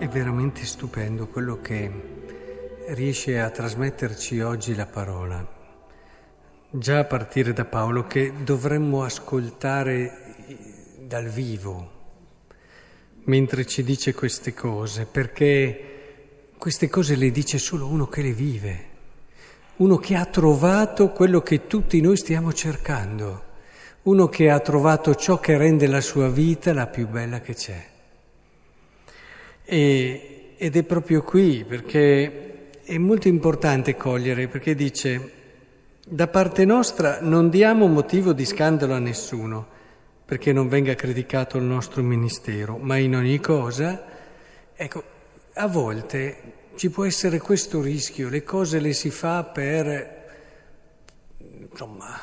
È veramente stupendo quello che riesce a trasmetterci oggi la parola. Già a partire da Paolo che dovremmo ascoltare dal vivo mentre ci dice queste cose, perché queste cose le dice solo uno che le vive, uno che ha trovato quello che tutti noi stiamo cercando, uno che ha trovato ciò che rende la sua vita la più bella che c'è. E, ed è proprio qui perché è molto importante cogliere, perché dice, da parte nostra non diamo motivo di scandalo a nessuno, perché non venga criticato il nostro ministero, ma in ogni cosa, ecco, a volte ci può essere questo rischio, le cose le si fa per, insomma,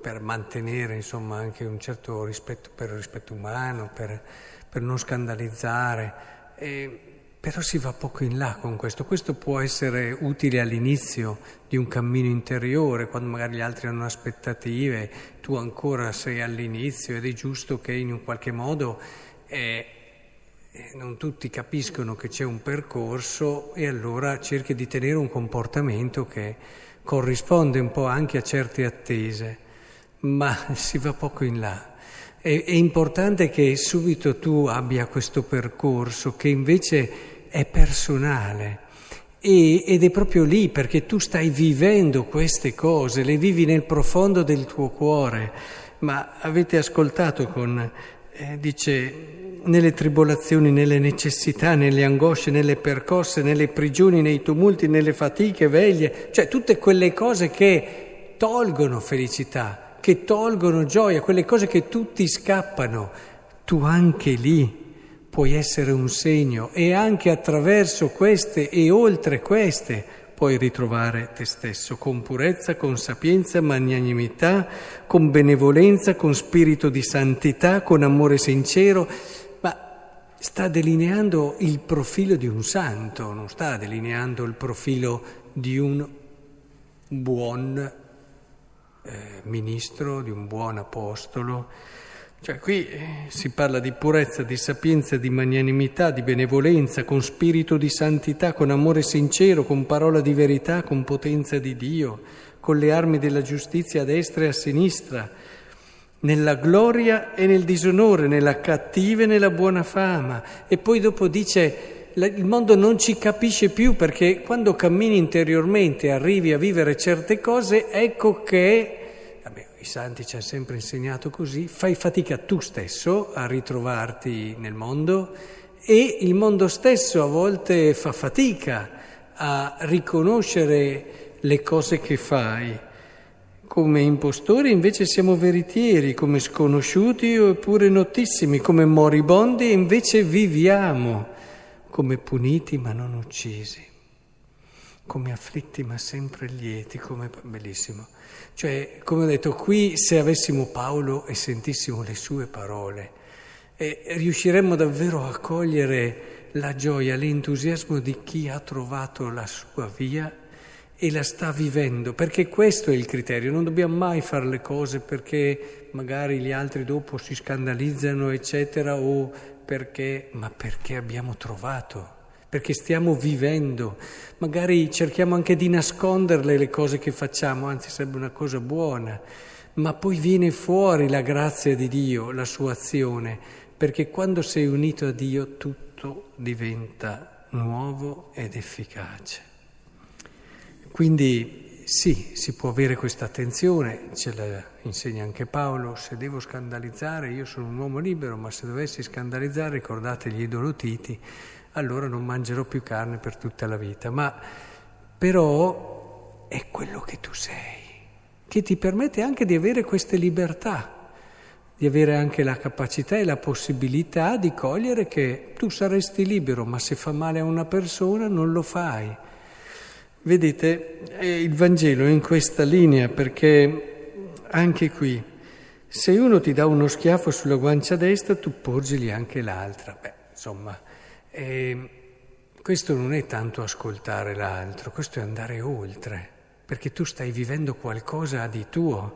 per mantenere insomma, anche un certo rispetto per il rispetto umano, per, per non scandalizzare. E, però si va poco in là con questo. Questo può essere utile all'inizio di un cammino interiore, quando magari gli altri hanno aspettative, tu ancora sei all'inizio ed è giusto che in un qualche modo eh, eh non tutti capiscono che c'è un percorso e allora cerchi di tenere un comportamento che corrisponde un po' anche a certe attese, ma si va poco in là. È, è importante che subito tu abbia questo percorso che invece è personale. Ed è proprio lì perché tu stai vivendo queste cose, le vivi nel profondo del tuo cuore. Ma avete ascoltato con, eh, dice, nelle tribolazioni, nelle necessità, nelle angosce, nelle percosse, nelle prigioni, nei tumulti, nelle fatiche, veglie, cioè tutte quelle cose che tolgono felicità, che tolgono gioia, quelle cose che tutti scappano, tu anche lì puoi essere un segno e anche attraverso queste e oltre queste puoi ritrovare te stesso con purezza, con sapienza, magnanimità, con benevolenza, con spirito di santità, con amore sincero, ma sta delineando il profilo di un santo, non sta delineando il profilo di un buon eh, ministro, di un buon apostolo. Cioè qui eh, si parla di purezza, di sapienza, di magnanimità, di benevolenza, con spirito di santità, con amore sincero, con parola di verità, con potenza di Dio, con le armi della giustizia a destra e a sinistra, nella gloria e nel disonore, nella cattiva e nella buona fama. E poi dopo dice il mondo non ci capisce più perché quando cammini interiormente, arrivi a vivere certe cose, ecco che, vabbè, i santi ci hanno sempre insegnato così, fai fatica tu stesso a ritrovarti nel mondo e il mondo stesso a volte fa fatica a riconoscere le cose che fai. Come impostori invece siamo veritieri, come sconosciuti oppure notissimi, come moribondi invece viviamo come puniti ma non uccisi, come afflitti ma sempre lieti, come... bellissimo. Cioè, come ho detto, qui se avessimo Paolo e sentissimo le sue parole, eh, riusciremmo davvero a cogliere la gioia, l'entusiasmo di chi ha trovato la sua via e la sta vivendo, perché questo è il criterio, non dobbiamo mai fare le cose perché magari gli altri dopo si scandalizzano, eccetera, o perché? Ma perché abbiamo trovato, perché stiamo vivendo. Magari cerchiamo anche di nasconderle le cose che facciamo, anzi sarebbe una cosa buona, ma poi viene fuori la grazia di Dio, la sua azione, perché quando sei unito a Dio tutto diventa nuovo ed efficace. Quindi sì, si può avere questa attenzione, ce la insegna anche Paolo, se devo scandalizzare io sono un uomo libero, ma se dovessi scandalizzare ricordate gli idolotiti, allora non mangerò più carne per tutta la vita. Ma però è quello che tu sei, che ti permette anche di avere queste libertà, di avere anche la capacità e la possibilità di cogliere che tu saresti libero, ma se fa male a una persona non lo fai Vedete, il Vangelo è in questa linea perché anche qui, se uno ti dà uno schiaffo sulla guancia destra, tu porgili anche l'altra. Beh, insomma, eh, questo non è tanto ascoltare l'altro, questo è andare oltre, perché tu stai vivendo qualcosa di tuo.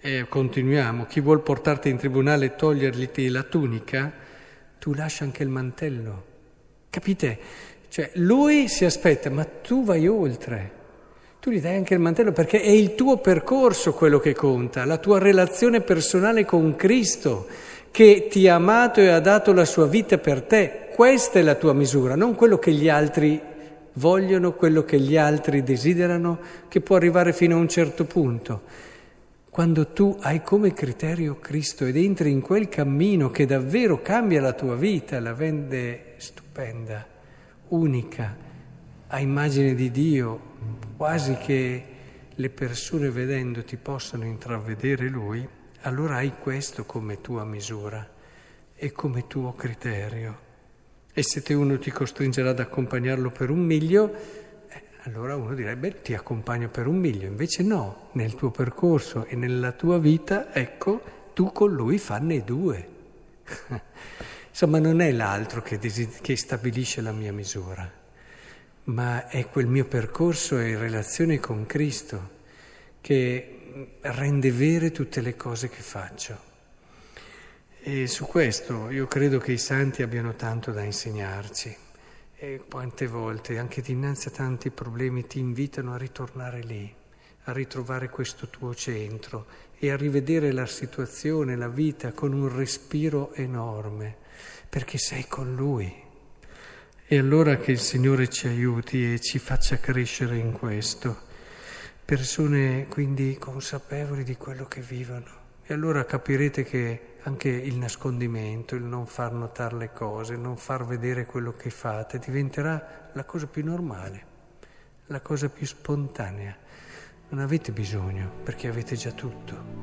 E continuiamo, chi vuol portarti in tribunale e togliergli la tunica, tu lascia anche il mantello Capite? Cioè, lui si aspetta, ma tu vai oltre. Tu gli dai anche il mantello perché è il tuo percorso quello che conta, la tua relazione personale con Cristo che ti ha amato e ha dato la sua vita per te. Questa è la tua misura, non quello che gli altri vogliono, quello che gli altri desiderano, che può arrivare fino a un certo punto. Quando tu hai come criterio Cristo ed entri in quel cammino che davvero cambia la tua vita, la rende stupenda, unica, a immagine di Dio, quasi che le persone vedendoti possano intravedere Lui, allora hai questo come tua misura e come tuo criterio. E se te uno ti costringerà ad accompagnarlo per un miglio, eh, allora uno direbbe ti accompagno per un miglio. Invece no, nel tuo percorso e nella tua vita, ecco, tu con lui fanne due. Insomma, non è l'altro che, desid- che stabilisce la mia misura, ma è quel mio percorso e relazione con Cristo che rende vere tutte le cose che faccio. E su questo io credo che i santi abbiano tanto da insegnarci. E quante volte, anche dinanzi a tanti problemi, ti invitano a ritornare lì, a ritrovare questo tuo centro e a rivedere la situazione, la vita con un respiro enorme, perché sei con Lui. E allora che il Signore ci aiuti e ci faccia crescere in questo. Persone quindi consapevoli di quello che vivono. E allora capirete che anche il nascondimento, il non far notare le cose, il non far vedere quello che fate, diventerà la cosa più normale, la cosa più spontanea. Non avete bisogno perché avete già tutto.